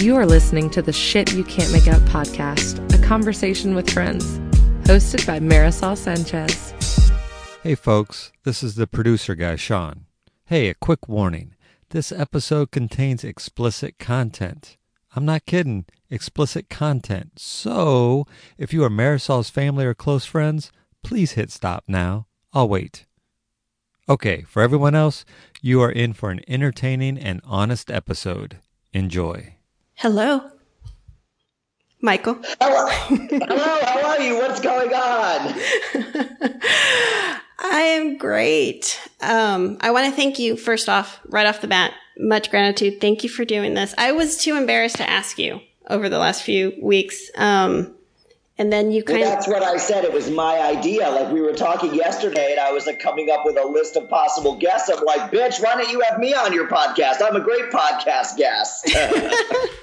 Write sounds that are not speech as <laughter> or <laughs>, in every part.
You are listening to the Shit You Can't Make Up podcast, a conversation with friends, hosted by Marisol Sanchez. Hey folks, this is the producer guy, Sean. Hey, a quick warning. This episode contains explicit content. I'm not kidding, explicit content. So, if you are Marisol's family or close friends, please hit stop now. I'll wait. Okay, for everyone else, you are in for an entertaining and honest episode. Enjoy. Hello. Michael. Hello. Hello, how are you? What's going on? <laughs> I am great. Um, I want to thank you first off, right off the bat. Much gratitude. Thank you for doing this. I was too embarrassed to ask you over the last few weeks. Um, and then you kind Well, of that's what I said. It was my idea. Like we were talking yesterday, and I was like coming up with a list of possible guests. I'm like, bitch, why don't you have me on your podcast? I'm a great podcast guest. <laughs>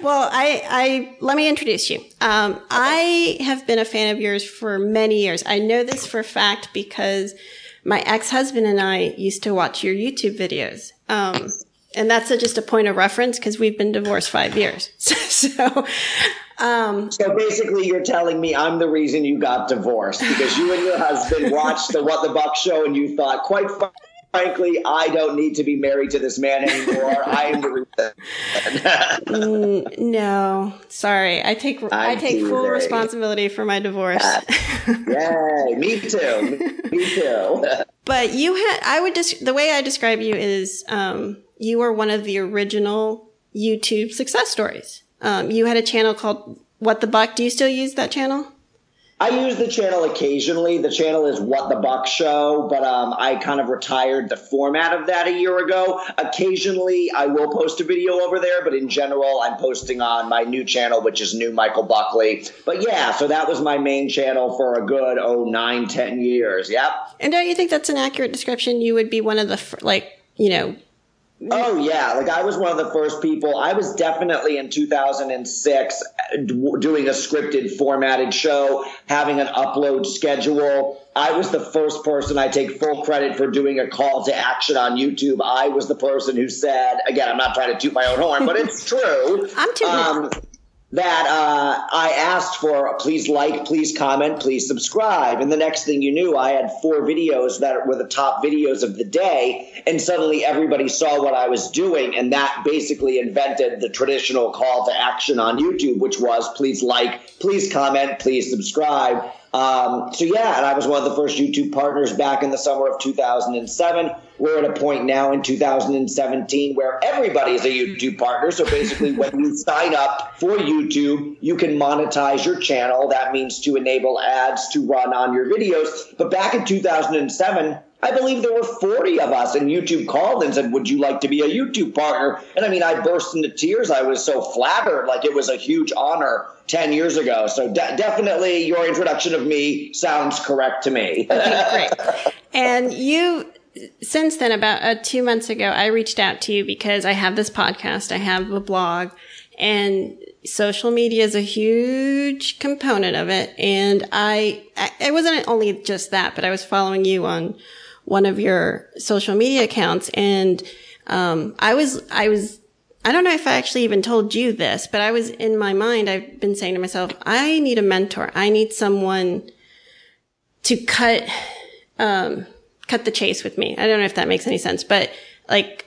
Well, I, I let me introduce you. Um, I have been a fan of yours for many years. I know this for a fact because my ex-husband and I used to watch your YouTube videos. Um, and that's a, just a point of reference because we've been divorced five years. <laughs> so, um, so basically, you're telling me I'm the reason you got divorced because you and your husband watched the What the Buck show, and you thought, quite frankly, I don't need to be married to this man anymore. I am the reason. no, sorry. I take I I'm take full teasing. responsibility for my divorce. Yay! Me too. Me too. But you had, I would just, the way I describe you is, um, you were one of the original YouTube success stories. Um, you had a channel called What the Buck. Do you still use that channel? I use the channel occasionally. The channel is What the Buck Show, but um, I kind of retired the format of that a year ago. Occasionally, I will post a video over there, but in general, I'm posting on my new channel, which is New Michael Buckley. But yeah, so that was my main channel for a good, oh, nine, ten years. Yep. And don't you think that's an accurate description? You would be one of the, like, you know, Oh yeah, like I was one of the first people. I was definitely in 2006 uh, doing a scripted formatted show, having an upload schedule. I was the first person I take full credit for doing a call to action on YouTube. I was the person who said, again, I'm not trying to toot my own horn, but it's <laughs> true. I'm tooting. Um, that uh, I asked for please like, please comment, please subscribe. And the next thing you knew, I had four videos that were the top videos of the day. And suddenly everybody saw what I was doing. And that basically invented the traditional call to action on YouTube, which was please like, please comment, please subscribe. Um, so yeah, and I was one of the first YouTube partners back in the summer of 2007. We're at a point now in 2017 where everybody is a YouTube partner. So basically, when you sign up for YouTube, you can monetize your channel. That means to enable ads to run on your videos. But back in 2007, I believe there were 40 of us, and YouTube called and said, Would you like to be a YouTube partner? And I mean, I burst into tears. I was so flattered, like it was a huge honor 10 years ago. So de- definitely your introduction of me sounds correct to me. Okay, great. <laughs> and you, since then, about uh, two months ago, I reached out to you because I have this podcast, I have a blog, and social media is a huge component of it. And I, I it wasn't only just that, but I was following you on one of your social media accounts, and um, I was, I was. I don't know if I actually even told you this, but I was in my mind, I've been saying to myself, I need a mentor. I need someone to cut um cut the chase with me. I don't know if that makes any sense, but like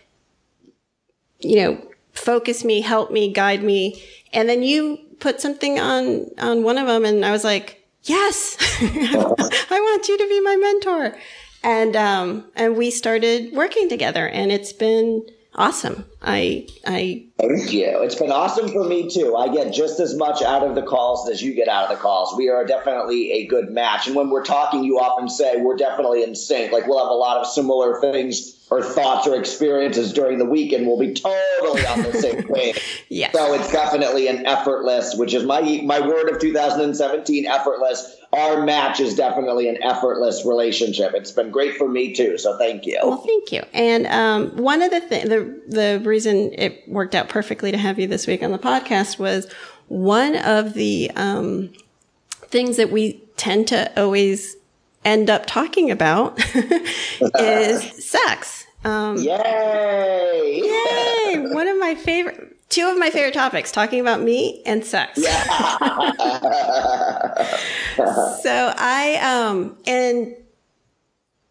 you know, focus me, help me, guide me. And then you put something on on one of them and I was like, "Yes. <laughs> I want you to be my mentor." And um and we started working together and it's been awesome. I I Thank you. It's been awesome for me too. I get just as much out of the calls as you get out of the calls. We are definitely a good match. And when we're talking, you often say we're definitely in sync. Like we'll have a lot of similar things or thoughts or experiences during the week, and we'll be totally on the same <laughs> page. Yes. So it's definitely an effortless, which is my my word of 2017, effortless. Our match is definitely an effortless relationship. It's been great for me too. So thank you. Well, thank you. And um, one of the th- the the reason it worked out perfectly to have you this week on the podcast was one of the um, things that we tend to always end up talking about <laughs> is sex. Um, Yay! yay! One of my favorite two of my favorite topics: talking about me and sex. Yeah. <laughs> <laughs> so I um and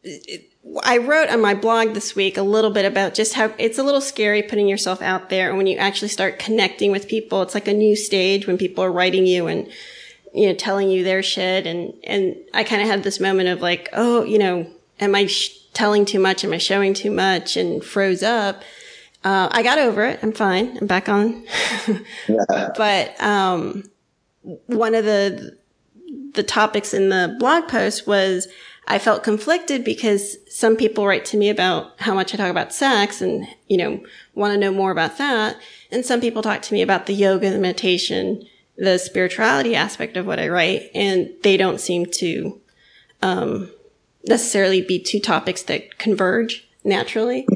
it, I wrote on my blog this week a little bit about just how it's a little scary putting yourself out there. And when you actually start connecting with people, it's like a new stage when people are writing you and, you know, telling you their shit. And, and I kind of had this moment of like, oh, you know, am I sh- telling too much? Am I showing too much? And froze up. Uh, I got over it. I'm fine. I'm back on. <laughs> but, um, one of the, the topics in the blog post was, I felt conflicted because some people write to me about how much I talk about sex and, you know, want to know more about that. And some people talk to me about the yoga, the meditation, the spirituality aspect of what I write. And they don't seem to, um, necessarily be two topics that converge naturally.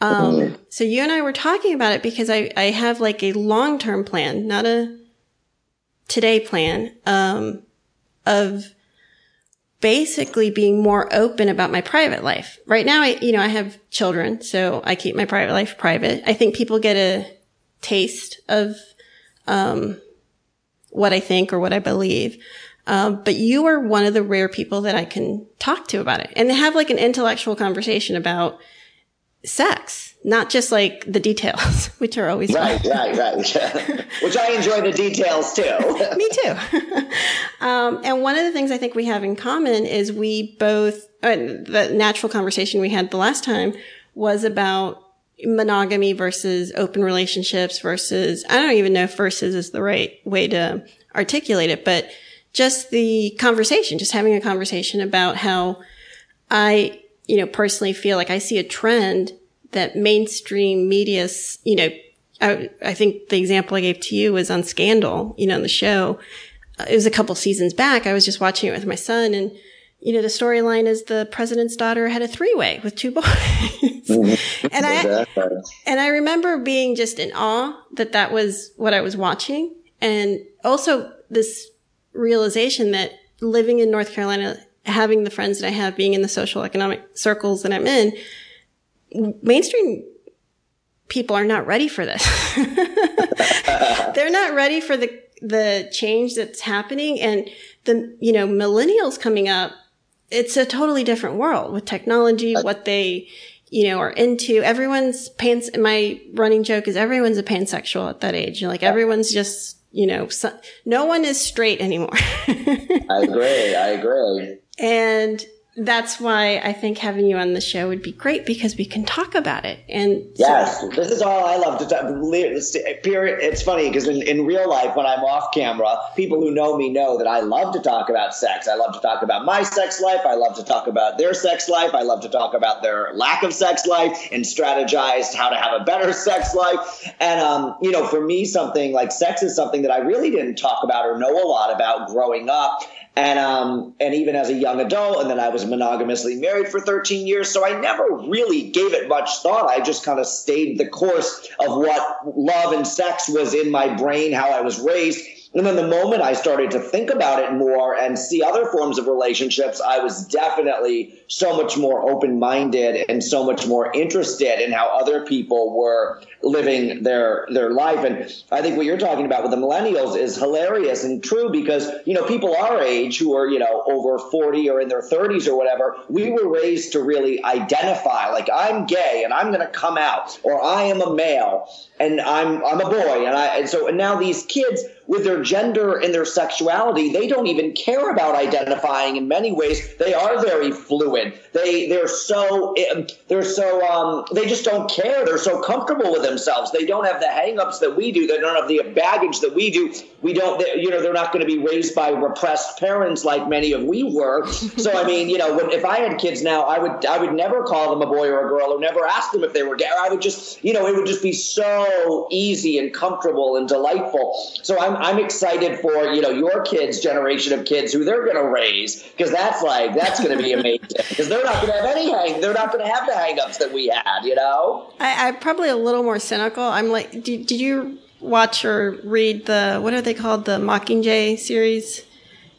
Um, so you and I were talking about it because I, I have like a long-term plan, not a today plan, um, of, basically being more open about my private life. Right now, I, you know, I have children, so I keep my private life private. I think people get a taste of, um, what I think or what I believe. Um, but you are one of the rare people that I can talk to about it and have like an intellectual conversation about sex, not just like the details, <laughs> which are always right, fun. right, right. <laughs> which I enjoy the details too. <laughs> Me too. um, and one of the things I think we have in common is we both uh, the natural conversation we had the last time was about monogamy versus open relationships versus I don't even know if versus is the right way to articulate it, but just the conversation, just having a conversation about how I you know, personally feel like I see a trend that mainstream media, you know, I, I, think the example I gave to you was on Scandal, you know, on the show. It was a couple seasons back. I was just watching it with my son and, you know, the storyline is the president's daughter had a three way with two boys. Mm-hmm. and I, and I remember being just in awe that that was what I was watching. And also this realization that living in North Carolina having the friends that I have, being in the social economic circles that I'm in, mainstream people are not ready for this. <laughs> They're not ready for the the change that's happening and the you know millennials coming up it's a totally different world with technology uh, what they you know are into. Everyone's pants my running joke is everyone's a pansexual at that age. Like everyone's just you know so, no one is straight anymore. <laughs> I agree i agree. And that's why I think having you on the show would be great because we can talk about it. And yes, this is all I love to talk. It's funny because in, in real life, when I'm off camera, people who know me know that I love to talk about sex. I love to talk about my sex life. I love to talk about their sex life. I love to talk about their lack of sex life and strategize how to have a better sex life. And um, you know, for me, something like sex is something that I really didn't talk about or know a lot about growing up and um, and even as a young adult, and then I was monogamously married for 13 years, so I never really gave it much thought. I just kind of stayed the course of what love and sex was in my brain, how I was raised. And then the moment I started to think about it more and see other forms of relationships, I was definitely so much more open minded and so much more interested in how other people were living their their life. And I think what you're talking about with the millennials is hilarious and true because you know people our age who are you know over 40 or in their 30s or whatever, we were raised to really identify like I'm gay and I'm going to come out or I am a male and I'm I'm a boy and I and so and now these kids with their gender and their sexuality, they don't even care about identifying in many ways. They are very fluid. They they're so they're so um, they just don't care. They're so comfortable with themselves. They don't have the hangups that we do. They don't have the baggage that we do. We don't, they, you know, they're not going to be raised by repressed parents like many of we were. <laughs> So, I mean, you know, when, if I had kids now, I would, I would never call them a boy or a girl or never ask them if they were gay. I would just, you know, it would just be so easy and comfortable and delightful. So I'm, I'm excited for, you know, your kids' generation of kids who they're going to raise because that's like, that's going to be amazing <laughs> because they're not going to have any hang, they're not going to have the hangups that we had, you know? I, I'm probably a little more cynical. I'm like, did, did you watch or read the what are they called the Mockingjay series?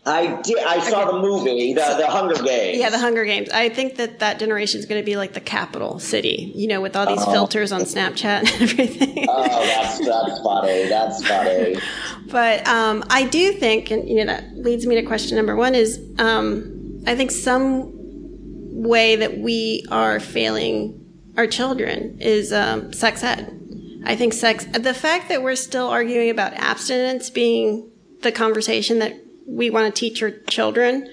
I did. I saw the movie, the the Hunger Games. Yeah, the Hunger Games. I think that that generation is going to be like the capital city, you know, with all these filters on Snapchat and <laughs> everything. Oh, that's that's funny. That's funny. <laughs> but um, I do think, and you know, that leads me to question number one: is um, I think some way that we are failing our children is um, sex ed. I think sex, the fact that we're still arguing about abstinence being the conversation that we want to teach our children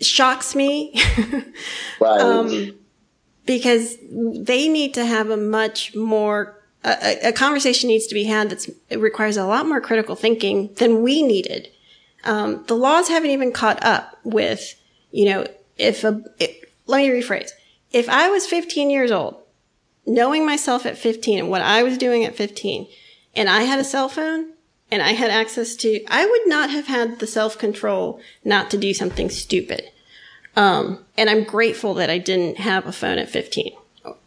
shocks me. <laughs> Right. um, because they need to have a much more a, a conversation needs to be had that requires a lot more critical thinking than we needed. Um, the laws haven't even caught up with, you know, if a it, let me rephrase. If I was 15 years old, knowing myself at 15 and what I was doing at 15, and I had a cell phone and I had access to, I would not have had the self control not to do something stupid. Um, and I'm grateful that I didn't have a phone at 15.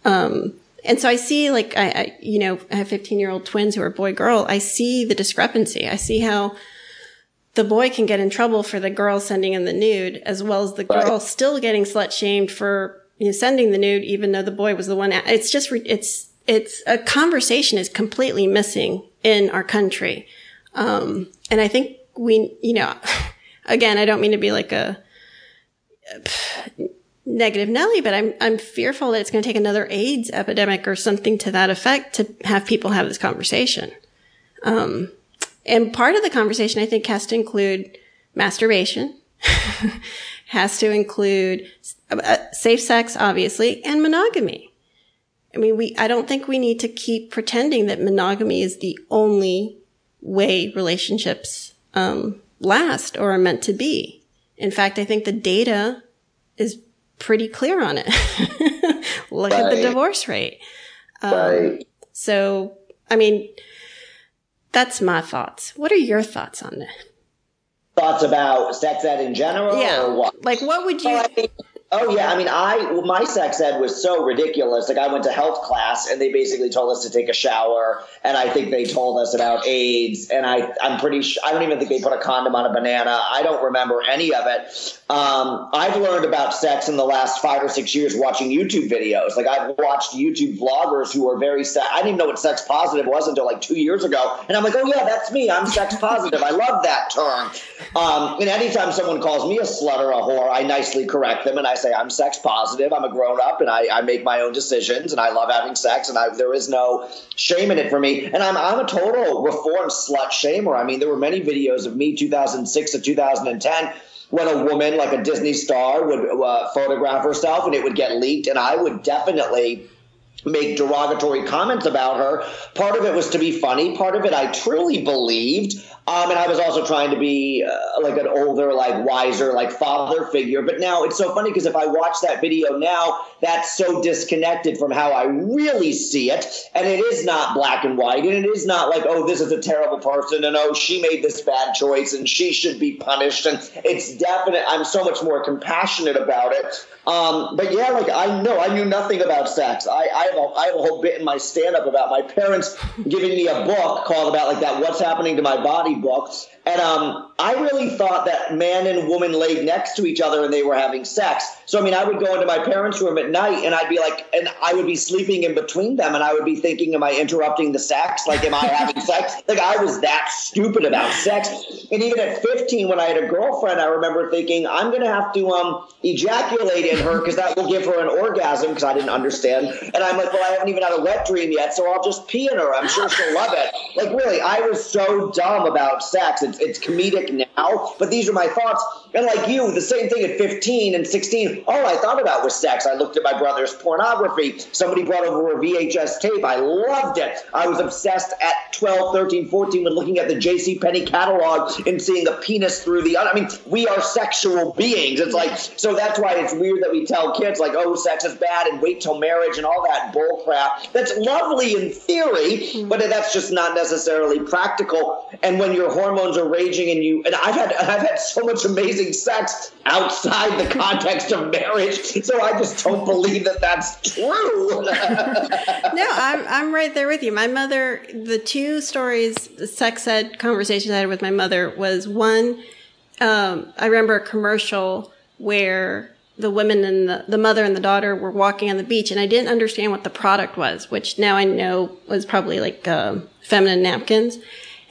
Um, and so I see like, I, I, you know, I have 15 year old twins who are boy girl. I see the discrepancy. I see how the boy can get in trouble for the girl sending in the nude as well as the girl Right. still getting slut shamed for you know, sending the nude, even though the boy was the one. It's just, it's, it's a conversation is completely missing in our country. Um, and I think we, you know, <laughs> again, I don't mean to be like a, <sighs> negative Nelly, but I'm I'm fearful that it's going to take another AIDS epidemic or something to that effect to have people have this conversation. Um, and part of the conversation, I think, has to include masturbation, <laughs> has to include uh, safe sex, obviously, and monogamy. I mean, we I don't think we need to keep pretending that monogamy is the only way relationships um, last or are meant to be. In fact, I think the data is pretty clear on it. <laughs> Look at the divorce rate. Um, right. So, I mean, that's my thoughts. What are your thoughts on that? Thoughts about sex ed in general, or what? Like, what would you? Oh, I mean- oh yeah, I mean, I well, my sex ed was so ridiculous. Like, I went to health class, and they basically told us to take a shower, and I think they told us about AIDS, and I I'm pretty sure I don't even think they put a condom on a banana. I don't remember any of it. Um, I've learned about sex in the last five or six years watching YouTube videos. Like, I've watched YouTube vloggers who are very se- I didn't even know what sex positive was until like two years ago, and I'm like, oh yeah, that's me. I'm sex positive. I love that term. Um, and anytime someone calls me a slut or a whore, I nicely correct them and I say I'm sex positive. I'm a grown up and I, I make my own decisions and I love having sex and I, there is no shame in it for me. And I'm I'm a total reformed slut shamer. I mean, there were many videos of me 2006 to 2010 when a woman like a Disney star would uh, photograph herself and it would get leaked, and I would definitely make derogatory comments about her. Part of it was to be funny. Part of it I truly believed. Um, and I was also trying to be uh, like an older, like wiser, like father figure. But now it's so funny because if I watch that video now, that's so disconnected from how I really see it. And it is not black and white. And it is not like, oh, this is a terrible person. And oh, she made this bad choice and she should be punished. And it's definite. I'm so much more compassionate about it. Um, but yeah, like I know, I knew nothing about sex. I, I, have a, I have a whole bit in my stand up about my parents giving me a book called about like that What's Happening to My Body book. And um, I really thought that man and woman laid next to each other and they were having sex. So, I mean, I would go into my parents' room at night and I'd be like, and I would be sleeping in between them and I would be thinking, am I interrupting the sex? Like, am I having <laughs> sex? Like, I was that stupid about sex. And even at 15, when I had a girlfriend, I remember thinking, I'm going to have to um, ejaculate in her because that will give her an orgasm because I didn't understand. And I'm like, well, I haven't even had a wet dream yet, so I'll just pee in her. I'm sure she'll love it. Like, really, I was so dumb about sex. It's, it's comedic now, but these are my thoughts. And like you, the same thing at 15 and 16, all I thought about was sex. I looked at my brother's pornography. Somebody brought over a VHS tape. I loved it. I was obsessed at 12, 13, 14 with looking at the J.C. Penney catalog and seeing a penis through the. I mean, we are sexual beings. It's like, so that's why it's weird that we tell kids, like, oh, sex is bad and wait till marriage and all that bull crap. That's lovely in theory, mm-hmm. but that's just not necessarily practical. And when your hormones are raging and you, and I've had I've had so much amazing sex outside the context of marriage, so I just don't believe that that's true. <laughs> no, I'm I'm right there with you. My mother, the two stories, the sex ed conversations I had with my mother was one. Um, I remember a commercial where the women and the, the mother and the daughter were walking on the beach and I didn't understand what the product was, which now I know was probably like um, feminine napkins.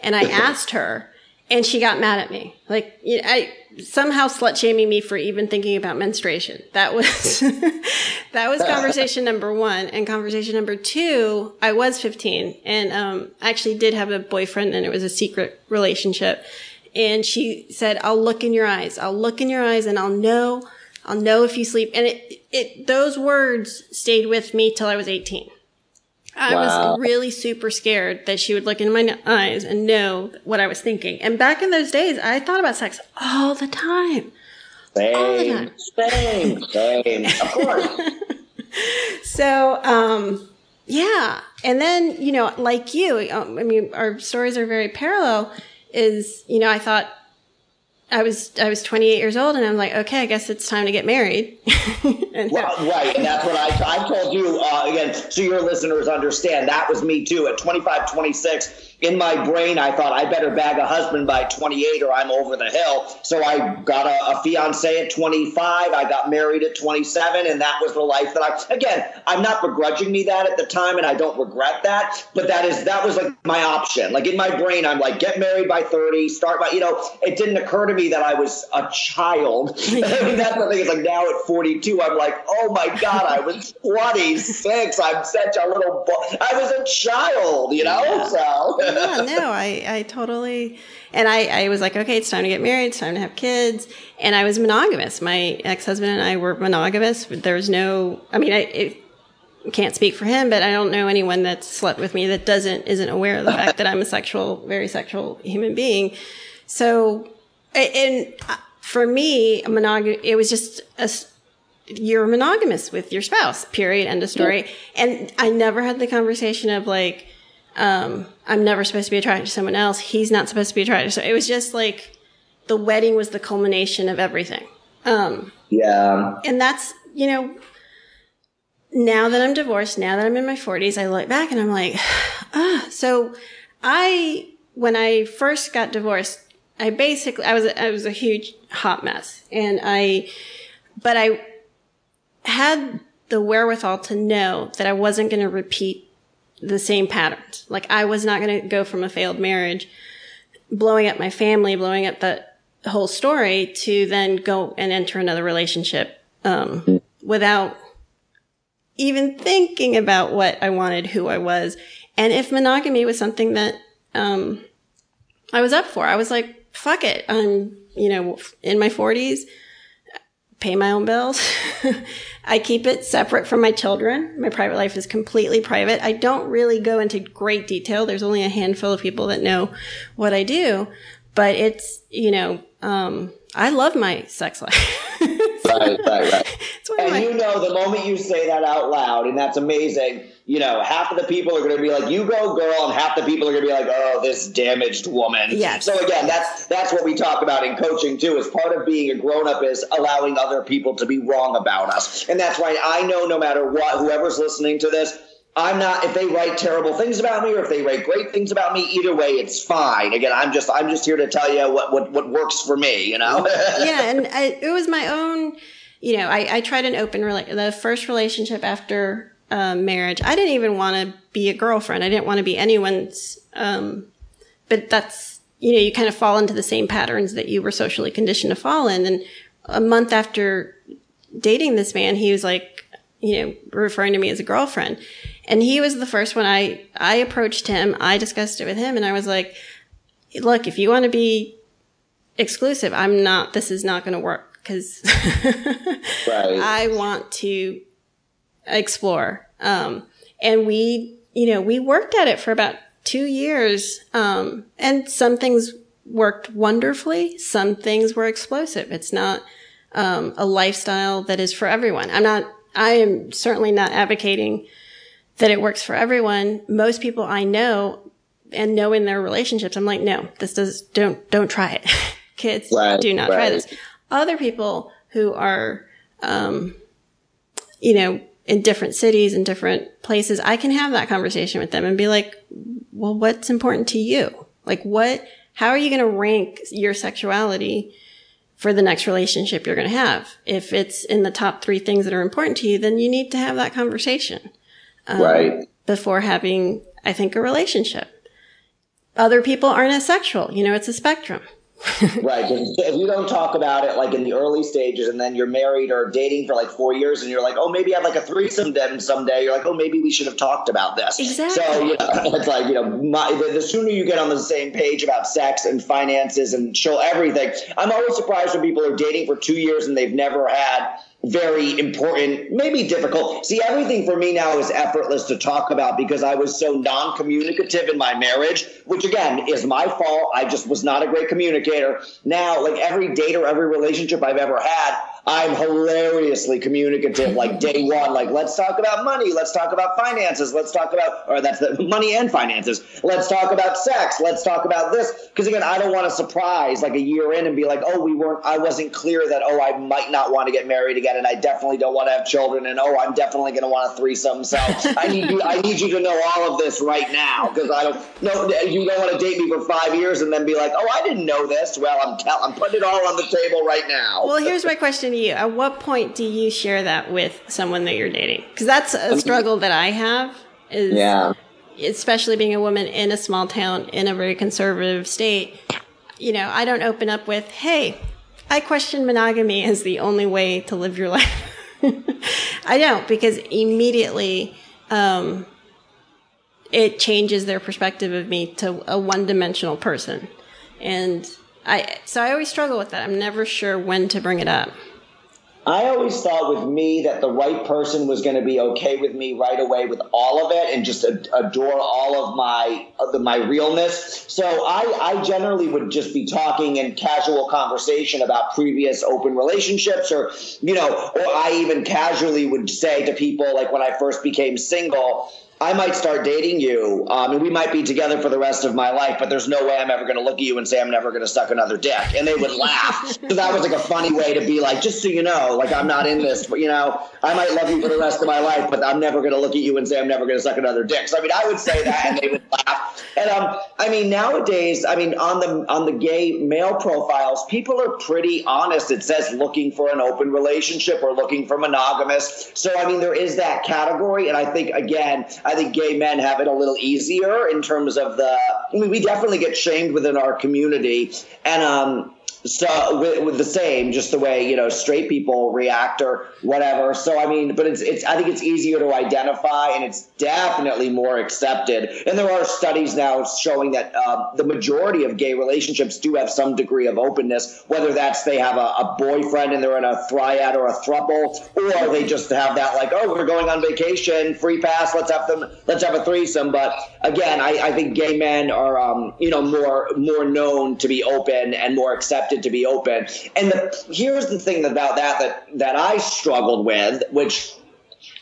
And I <laughs> asked her and she got mad at me. Like, I somehow slut shaming me for even thinking about menstruation. That was, <laughs> that was <laughs> conversation number one. And conversation number two, I was 15 and, um, I actually did have a boyfriend and it was a secret relationship. And she said, I'll look in your eyes. I'll look in your eyes and I'll know I'll know if you sleep. And it, it, those words stayed with me till I was 18. I wow. was really super scared that she would look into my eyes and know what I was thinking. And back in those days, I thought about sex all the time. Same, all the time. same, same. Of course. <laughs> so, um, yeah. And then, you know, like you, um, I mean, our stories are very parallel. Is, you know, I thought I was I was 28 years old, and I'm like, okay, I guess it's time to get married. <laughs> and well, right, and that's what I I told you uh, again, so your listeners understand. That was me too. At 25, 26, in my brain, I thought I better bag a husband by 28 or I'm over the hill. So I got a, a fiance at 25. I got married at 27, and that was the life that I. Again, I'm not begrudging me that at the time, and I don't regret that. But that is that was like my option. Like in my brain, I'm like, get married by 30, start by. You know, it didn't occur to me that I was a child. I mean, that's the thing. Is like now at 42, I'm like, oh my god, I was 26. I'm such a little. Bo- I was a child. You know, yeah. so <laughs> yeah, no, I, I totally, and I, I was like, okay, it's time to get married. It's time to have kids. And I was monogamous. My ex-husband and I were monogamous. There was no, I mean, I it, can't speak for him, but I don't know anyone that's slept with me that doesn't, isn't aware of the fact that I'm a sexual, very sexual human being. So, and uh, for me, monogamy, it was just a, you're monogamous with your spouse, period, end of story. Yeah. And I never had the conversation of like, um, I'm never supposed to be attracted to someone else. He's not supposed to be attracted. So it was just like the wedding was the culmination of everything. Um, yeah. And that's, you know, now that I'm divorced, now that I'm in my 40s, I look back and I'm like, <sighs> ah. So I, when I first got divorced, I basically, I was, I was a huge hot mess. And I, but I had the wherewithal to know that I wasn't going to repeat the same patterns. Like I was not going to go from a failed marriage, blowing up my family, blowing up the whole story to then go and enter another relationship, um, without even thinking about what I wanted, who I was. And if monogamy was something that, um, I was up for, I was like, fuck it. I'm, you know, in my forties pay my own bills. <laughs> I keep it separate from my children. My private life is completely private. I don't really go into great detail. There's only a handful of people that know what I do, but it's, you know, um, I love my sex life. <laughs> right, right, right. <laughs> and my- you know, the moment you say that out loud, and that's amazing, you know, half of the people are going to be like, "You go, girl," and half the people are going to be like, "Oh, this damaged woman." Yes. So again, that's that's what we talk about in coaching too. Is part of being a grown up is allowing other people to be wrong about us, and that's why I know no matter what, whoever's listening to this. I'm not if they write terrible things about me or if they write great things about me. Either way, it's fine. Again, I'm just I'm just here to tell you what what, what works for me. You know. <laughs> yeah, and I, it was my own. You know, I, I tried an open rela- the first relationship after um, marriage. I didn't even want to be a girlfriend. I didn't want to be anyone's. Um, but that's you know you kind of fall into the same patterns that you were socially conditioned to fall in. And a month after dating this man, he was like, you know, referring to me as a girlfriend. And he was the first one I I approached him. I discussed it with him, and I was like, look, if you want to be exclusive, I'm not. This is not going to work because <laughs> right. I want to explore. Um, and we, you know, we worked at it for about two years. Um, and some things worked wonderfully. Some things were explosive. It's not, um, a lifestyle that is for everyone. I'm not, I am certainly not advocating that it works for everyone. Most people I know and know in their relationships, I'm like, no, this does, don't, don't try it. <laughs> kids, Right, do not try this. Other people who are, um, you know, in different cities and different places, I can have that conversation with them and be like, well, what's important to you? Like, what, how are you going to rank your sexuality for the next relationship you're going to have? If it's in the top three things that are important to you, then you need to have that conversation Um, right. before having, I think, a relationship. Other people aren't as sexual. You know, it's a spectrum. <laughs> right. If you don't talk about it like in the early stages and then you're married or dating for like four years and you're like, oh, maybe I'd like a threesome then someday, you're like, oh, maybe we should have talked about this. Exactly. So, you know, <laughs> it's like, you know, my, the, the sooner you get on the same page about sex and finances and show everything, I'm always surprised when people are dating for two years and they've never had very important, maybe difficult. See, everything for me now is effortless to talk about because I was so non communicative in my marriage, which again is my fault. I just was not a great communicator. Now, like every date or every relationship I've ever had, I'm hilariously communicative. Like day one, like let's talk about money, let's talk about finances, let's talk about, or that's the money and finances. Let's talk about sex, let's talk about this. Because again, I don't want to surprise like a year in and be like, oh, we weren't, I wasn't clear that, oh, I might not want to get married again, and I definitely don't want to have children, and oh, I'm definitely going to want a threesome. So I need you, I need you to know all of this right now because I don't, no, you don't want to date me for five years and then be like, oh, I didn't know this. Well, I'm, tell, I'm putting it all on the table right now. Well, here's my question to you. At what point do you share that with someone that you're dating? Because that's a struggle that I have. Is yeah. especially being a woman in a small town in a very conservative state. You know, I don't open up with, "Hey, I question monogamy as the only way to live your <laughs> life." I don't because immediately um, it changes their perspective of me to a one-dimensional person, and I so I always struggle with that. I'm never sure when to bring it up. I always thought with me that the right person was going to be okay with me right away with all of it and just adore all of my the, my realness. So I, I generally would just be talking in casual conversation about previous open relationships, or you know, or I even casually would say to people like when I first became single. I might start dating you, um, and we might be together for the rest of my life, but there's no way I'm ever going to look at you and say I'm never going to suck another dick. And they would laugh. <laughs> so that was like a funny way to be like, just so you know, like I'm not in this, but you know, I might love you for the rest of my life, but I'm never going to look at you and say I'm never going to suck another dick. So I mean, I would say that, and they would laugh. And um, I mean, nowadays, I mean, on the on the gay male profiles, people are pretty honest. It says looking for an open relationship or looking for monogamous. So I mean, there is that category, and I think again, I think gay men have it a little easier in terms of the. I mean, we definitely get shamed within our community, and um, so with, with the same, just the way you know straight people react or whatever. So I mean, but it's it's I think it's easier to identify, and it's definitely more accepted. And there are studies now showing that um, the majority of gay relationships do have some degree of openness, whether that's they have a, a boyfriend and they're in a triad or a throuple, or they just have that like, oh, we're going on vacation, free pass, let's have them, let's have a threesome. But again, I, I think gay men are um, you know more more known to be open and more accepted to be open. And the, here's the thing about that that that I struggled with, which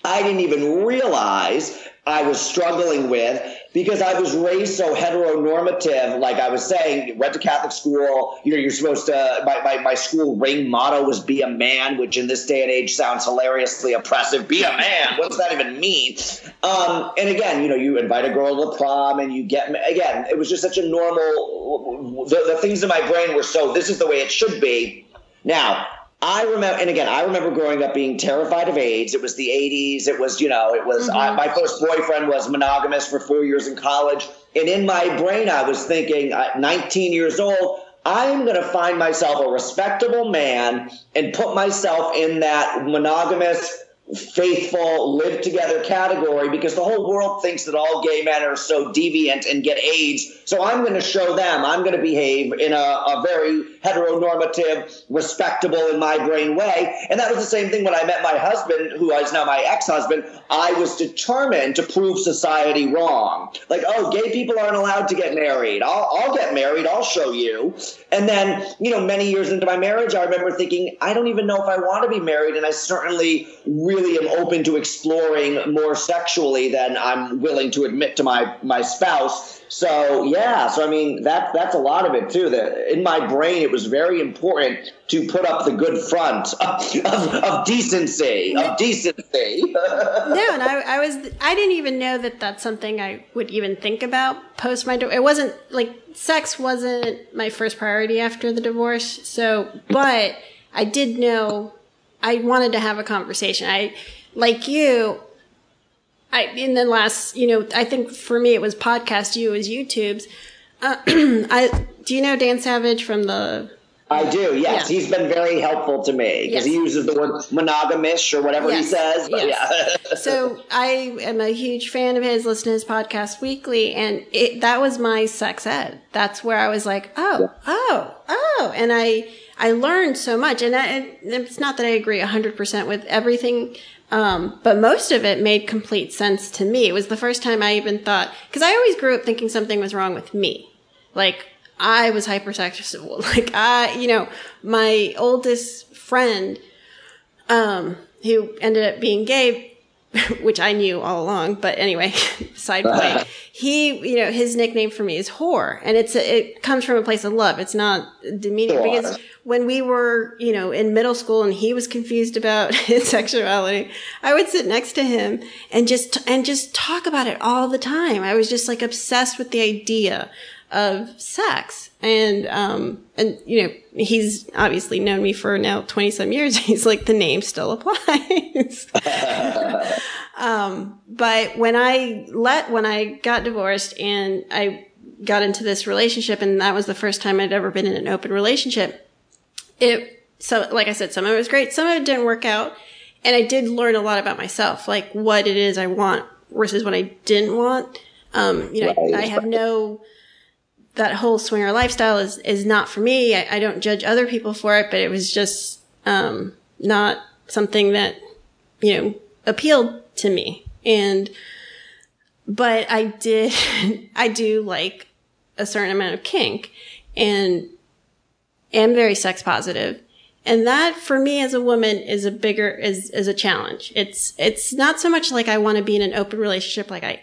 I didn't even realize I was struggling with because I was raised so heteronormative. Like I was saying, went to Catholic school. You know, you're supposed to. My, my, my school ring motto was "Be a man," which in this day and age sounds hilariously oppressive. Be a man. What does that even mean? Um, and again, you know, you invite a girl to the prom, and you get again. It was just such a normal. The, the things in my brain were so. This is the way it should be. Now, I remember, and again, I remember growing up being terrified of AIDS. It was the 80s. It was, you know, it was, I, mm-hmm. my first boyfriend was monogamous for four years in college. And in my brain, I was thinking, at 19 years old, I'm going to find myself a respectable man and put myself in that monogamous, faithful, live together category because the whole world thinks that all gay men are so deviant and get AIDS. So I'm going to show them, I'm going to behave in a, a very heteronormative, respectable in my brain way. And that was the same thing when I met my husband, who is now my ex husband. I was determined to prove society wrong. Like, oh, gay people aren't allowed to get married. I'll, I'll get married. I'll show you. And then, you know, many years into my marriage, I remember thinking, I don't even know if I want to be married. And I certainly really really am open to exploring more sexually than I'm willing to admit to my my spouse. So yeah, so I mean that that's a lot of it too. That in my brain it was very important to put up the good front <laughs> of, of, of decency, of decency. <laughs> no, and I, I was I didn't even know that that's something I would even think about post my divorce. It wasn't like sex wasn't my first priority after the divorce. So, but I did know I wanted to have a conversation. I like you. I in the last, you know, I think for me it was podcast. You was YouTube's. Uh, <clears throat> I do you know Dan Savage from the I do, yes. Yeah. He's been very helpful to me because yes. he uses the word monogamish or whatever yes. he says. Yes. yeah. so <laughs> I am a huge fan of his, listen to his podcast weekly, and it, that was my sex ed. That's where I was like, oh, yeah. oh, oh. And I, I learned so much. And I, it's not that I agree 100% with everything, um, but most of it made complete sense to me. It was the first time I even thought, because I always grew up thinking something was wrong with me. Like, I was hypersexual. <laughs> Like I, you know, my oldest friend, um, who ended up being gay, <laughs> which I knew all along, but anyway, <laughs> side point. <laughs> he, you know, his nickname for me is whore, and it's a, it comes from a place of love. It's not demeaning because when we were, you know, in middle school and he was confused about his sexuality, I would sit next to him and just and just talk about it all the time. I was just like obsessed with the idea of sex. And, um, and, you know, he's obviously known me for now 20 some years. <laughs> He's like, the name still applies. <laughs> um, but when I let, when I got divorced and I got into this relationship and that was the first time I'd ever been in an open relationship, it, so like I said, some of it was great. Some of it didn't work out. And I did learn a lot about myself, like what it is I want versus what I didn't want. Um, you know, right. I have no, that whole swinger lifestyle is is not for me. I, I don't judge other people for it, but it was just um, not something that you know appealed to me. And but I did <laughs> I do like a certain amount of kink and am very sex positive. And that for me as a woman is a bigger is is a challenge. It's it's not so much like I want to be in an open relationship like I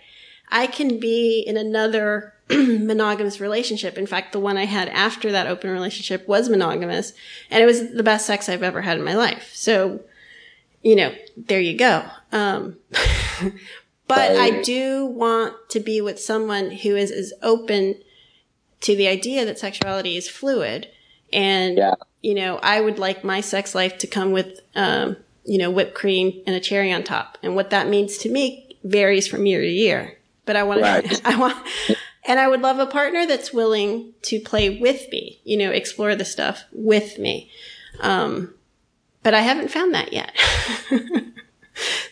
I can be in another <clears throat> monogamous relationship. In fact, the one I had after that open relationship was monogamous and it was the best sex I've ever had in my life. So, you know, there you go. Um, <laughs> but I do want to be with someone who is as open to the idea that sexuality is fluid. And, yeah. you know, I would like my sex life to come with, um, you know, whipped cream and a cherry on top. And what that means to me varies from year to year. But I want right. to, <laughs> I want, and I would love a partner that's willing to play with me, you know, explore the stuff with me. Um, but I haven't found that yet. <laughs>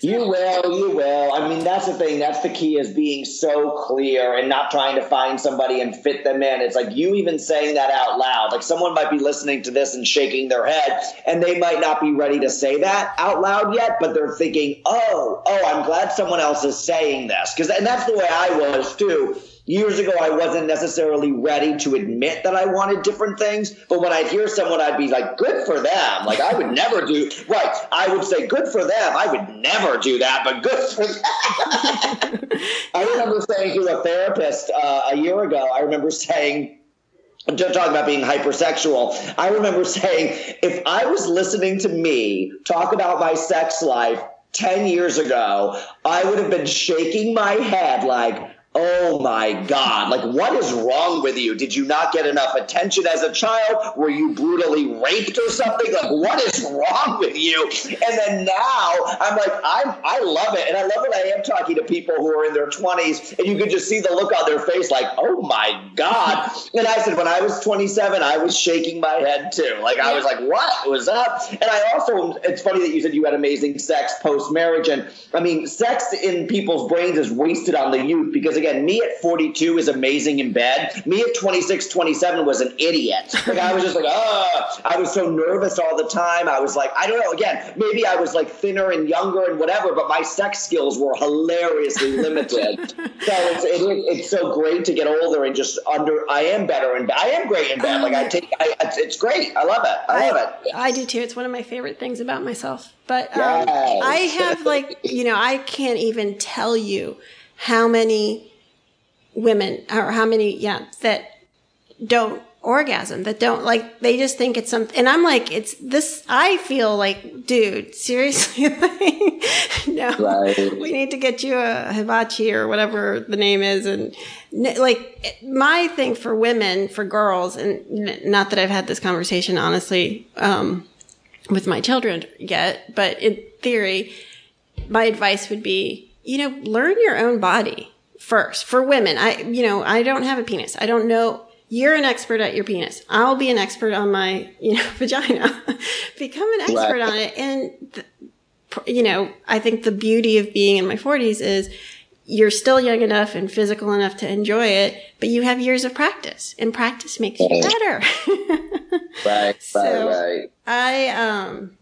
You will, you will. I mean, that's the thing. That's the key is being so clear and not trying to find somebody and fit them in. It's like you even saying that out loud. Like someone might be listening to this and shaking their head, and they might not be ready to say that out loud yet, but they're thinking, oh, oh, I'm glad someone else is saying this. Because, and that's the way I was too years ago I wasn't necessarily ready to admit that I wanted different things, but when I'd hear someone, I'd be like, good for them. Like I would never do, right. I would say, good for them. I would never do that, but good for them. I remember saying to a therapist uh, a year ago, I remember saying, talking about being hypersexual. I remember saying, if I was listening to me talk about my sex life 10 years ago, I would have been shaking my head like, Oh my God. Like, what is wrong with you? Did you not get enough attention as a child? Were you brutally raped or something? Like, what is wrong with you? And then now I'm like, I'm, I love it. And I love when I am talking to people who are in their 20s and you can just see the look on their face like, oh my God. And I said, when I was 27, I was shaking my head too. Like, I was like, what was up? And I also, it's funny that you said you had amazing sex post marriage. And I mean, sex in people's brains is wasted on the youth because, again, me at 42 is amazing in bed. Me at 26, 27 was an idiot. Like I was just like, oh, I was so nervous all the time. I was like, I don't know. Again, maybe I was like thinner and younger and whatever, but my sex skills were hilariously limited. <laughs> so it's it, it's so great to get older and just under. I am better in bed. I am great in bed. Like I take, I, it's great. I love it. I love I, it. I do too. It's one of my favorite things about myself. But um, Yes. I have like, you know, I can't even tell you how many women or how many, yeah, that don't orgasm, that don't like, they just think it's something. And I'm like, it's this, I feel like, dude, seriously, <laughs> like, no, Right. we need to get you a hibachi or whatever the name is. And like, my thing for women, for girls, and not that I've had this conversation, honestly, um, with my children yet, but in theory, my advice would be, you know, learn your own body first. For women, I, you know, I don't have a penis. I don't know. You're an expert at your penis. I'll be an expert on my, you know, <laughs> vagina. Become an expert Right. on it. And, th- you know, I think the beauty of being in my 40s is you're still young enough and physical enough to enjoy it, but you have years of practice, and practice makes you better. <laughs> Right, So- right, right. I, um,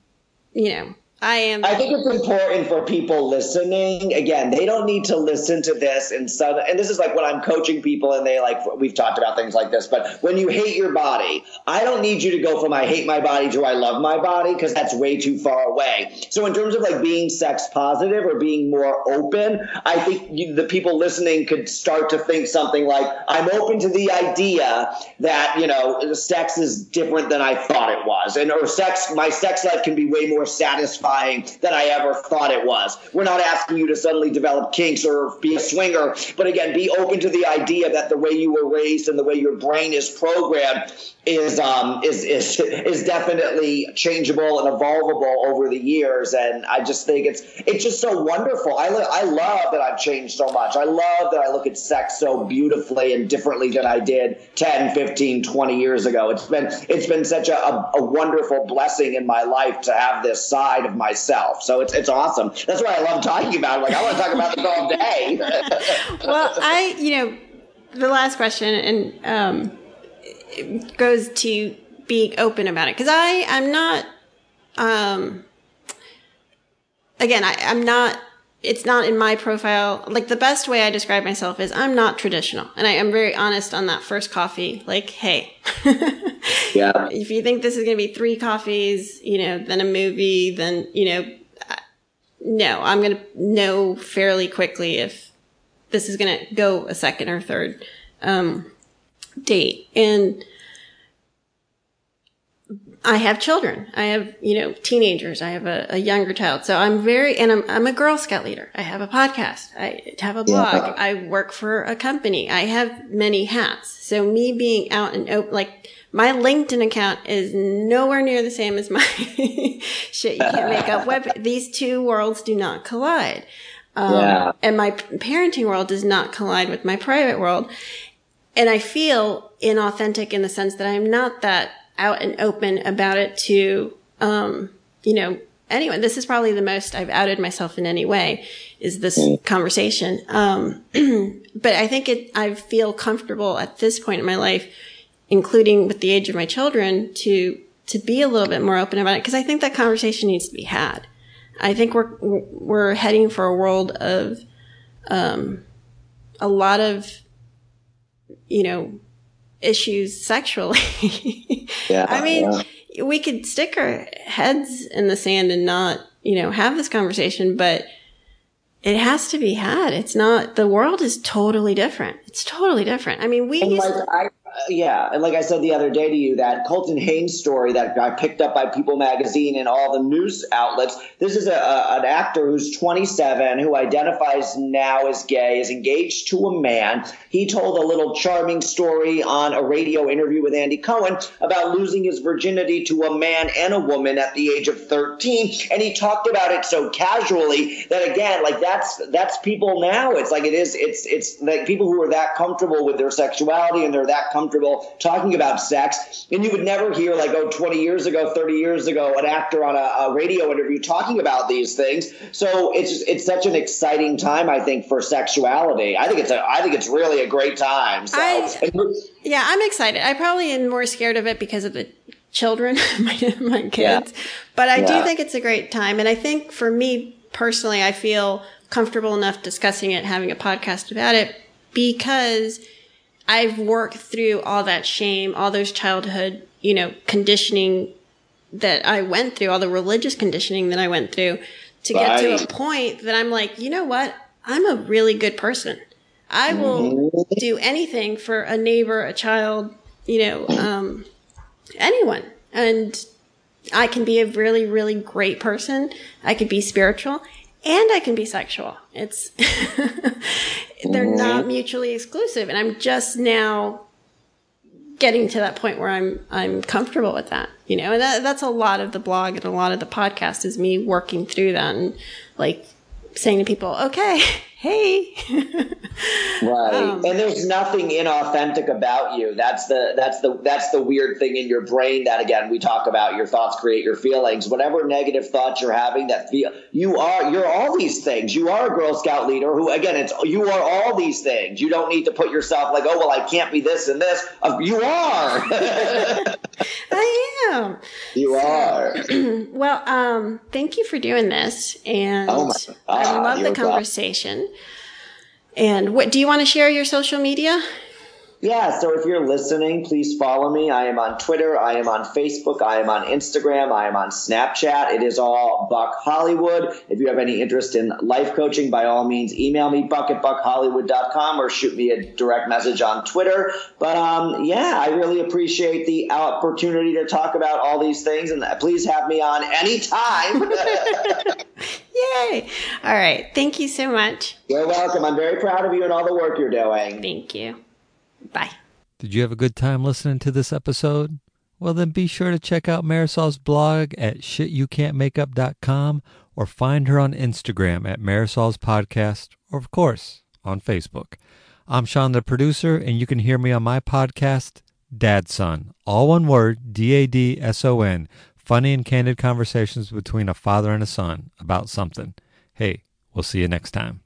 you know, I am. I think it's important for people listening. Again, they don't need to listen to this and so and this is like when I'm coaching people and they like we've talked about things like this, but when you hate your body, I don't need you to go from I hate my body to I love my body because that's way too far away. So in terms of like being sex positive or being more open, I think you, the people listening could start to think something like I'm open to the idea that, you know, sex is different than I thought it was and or sex my sex life can be way more satisfying than I ever thought it was. We're not asking you to suddenly develop kinks or be a swinger, but again, be open to the idea that the way you were raised and the way your brain is programmed is um is is is definitely changeable and evolvable over the years and I just think it's it's just so wonderful. I li- I love that I've changed so much. I love that I look at sex so beautifully and differently than I did 10, 15, 20 years ago. It's been it's been such a, a, a wonderful blessing in my life to have this side of myself. So it's it's awesome. That's why I love talking about it. Like I want to talk about this all day. <laughs> well, I, you know, the last question and um, goes to being open about it because I, I'm not. Um, again, I, I'm not. It's not in my profile. Like the best way I describe myself is I'm not traditional, and I am very honest on that first coffee. Like, hey, <laughs> yeah. if you think this is going to be three coffees, you know, then a movie, then, you know, no, I'm going to know fairly quickly if this is going to go a second or third, um, date. And I have children. I have, you know, teenagers. I have a, a younger child. So I'm very, and I'm, I'm a Girl Scout leader. I have a podcast. I have a blog. Yeah. I work for a company. I have many hats. So me being out and open, like my LinkedIn account is nowhere near the same as my <laughs> shit. You can't make up <laughs> web. These two worlds do not collide. Um, Yeah. and my parenting world does not collide with my private world. And I feel inauthentic in the sense that I'm not that out and open about it to, um, you know, anyone. This is probably the most I've outed myself in any way is this conversation. Um, <clears throat> but I think it, I feel comfortable at this point in my life, including with the age of my children to, to be a little bit more open about it. Cause I think that conversation needs to be had. I think we're, we're heading for a world of, um, a lot of, you know, issues sexually. <laughs> Yeah, I mean, yeah. we could stick our heads in the sand and not, you know, have this conversation, but it has to be had. It's not, the world is totally different. It's totally different. I mean, we And used like I, yeah, and like I said the other day to you, that Colton Haynes story that got picked up by People Magazine and all the news outlets. This is a, a, an actor who's 27 who identifies now as gay, is engaged to a man. He told a little charming story on a radio interview with Andy Cohen about losing his virginity to a man and a woman at the age of 13, and he talked about it so casually that again, like that's that's people now. It's like it is. It's it's like people who are that comfortable with their sexuality and they're that comfortable talking about sex. And you would never hear like, oh, 20 years ago, 30 years ago, an actor on a, a radio interview talking about these things. So it's just, it's such an exciting time, I think, for sexuality. I think it's a I think it's really a great time. So I- Yeah, I'm excited. I probably am more scared of it because of the children, <laughs> my, my kids. Yeah. But I do think it's a great time. And I think for me personally, I feel comfortable enough discussing it, having a podcast about it, because I've worked through all that shame, all those childhood, you know, conditioning that I went through, all the religious conditioning that I went through to get to a point that I'm like, you know what? I'm a really good person. I will Mm-hmm. do anything for a neighbor, a child, you know, um, anyone. And I can be a really, really great person. I could be spiritual and I can be sexual. It's, <laughs> they're mm-hmm. not mutually exclusive. And I'm just now getting to that point where I'm, I'm comfortable with that, you know, and that, that's a lot of the blog and a lot of the podcast is me working through that and like saying to people, okay, hey, <laughs> Right. Um, and there's nothing inauthentic about you. That's the that's the that's the weird thing in your brain that again we talk about your thoughts create your feelings. Whatever negative thoughts you're having that feel you are you're all these things. You are a Girl Scout leader who again it's you are all these things. You don't need to put yourself like, oh well I can't be this and this. Uh, You are. <laughs> <laughs> <laughs> I am. you are. <clears throat> Well, um, thank you for doing this, and Oh my I love the conversation. And what do you want to share your social media? Yeah, so if you're listening, please follow me. I am on Twitter, I am on Facebook, I am on Instagram, I am on Snapchat. It is all Buck Hollywood. If you have any interest in life coaching, by all means, email me, buck at buckhollywood.com or shoot me a direct message on Twitter. But um, yeah, I really appreciate the opportunity to talk about all these things, and please have me on anytime. <laughs> <laughs> Yay! All right. Thank you so much. you're welcome. I'm very proud of you and all the work you're doing. Thank you. Bye. Did you have a good time listening to this episode? Well, then be sure to check out Marisol's blog at shityoucan'tmakeup.com or find her on Instagram at Marisol's Podcast or, of course, on Facebook. I'm Sean, the producer, and you can hear me on my podcast, Dad Son. All one word, D A D S O N. Funny and candid conversations between a father and a son about something. Hey, we'll see you next time.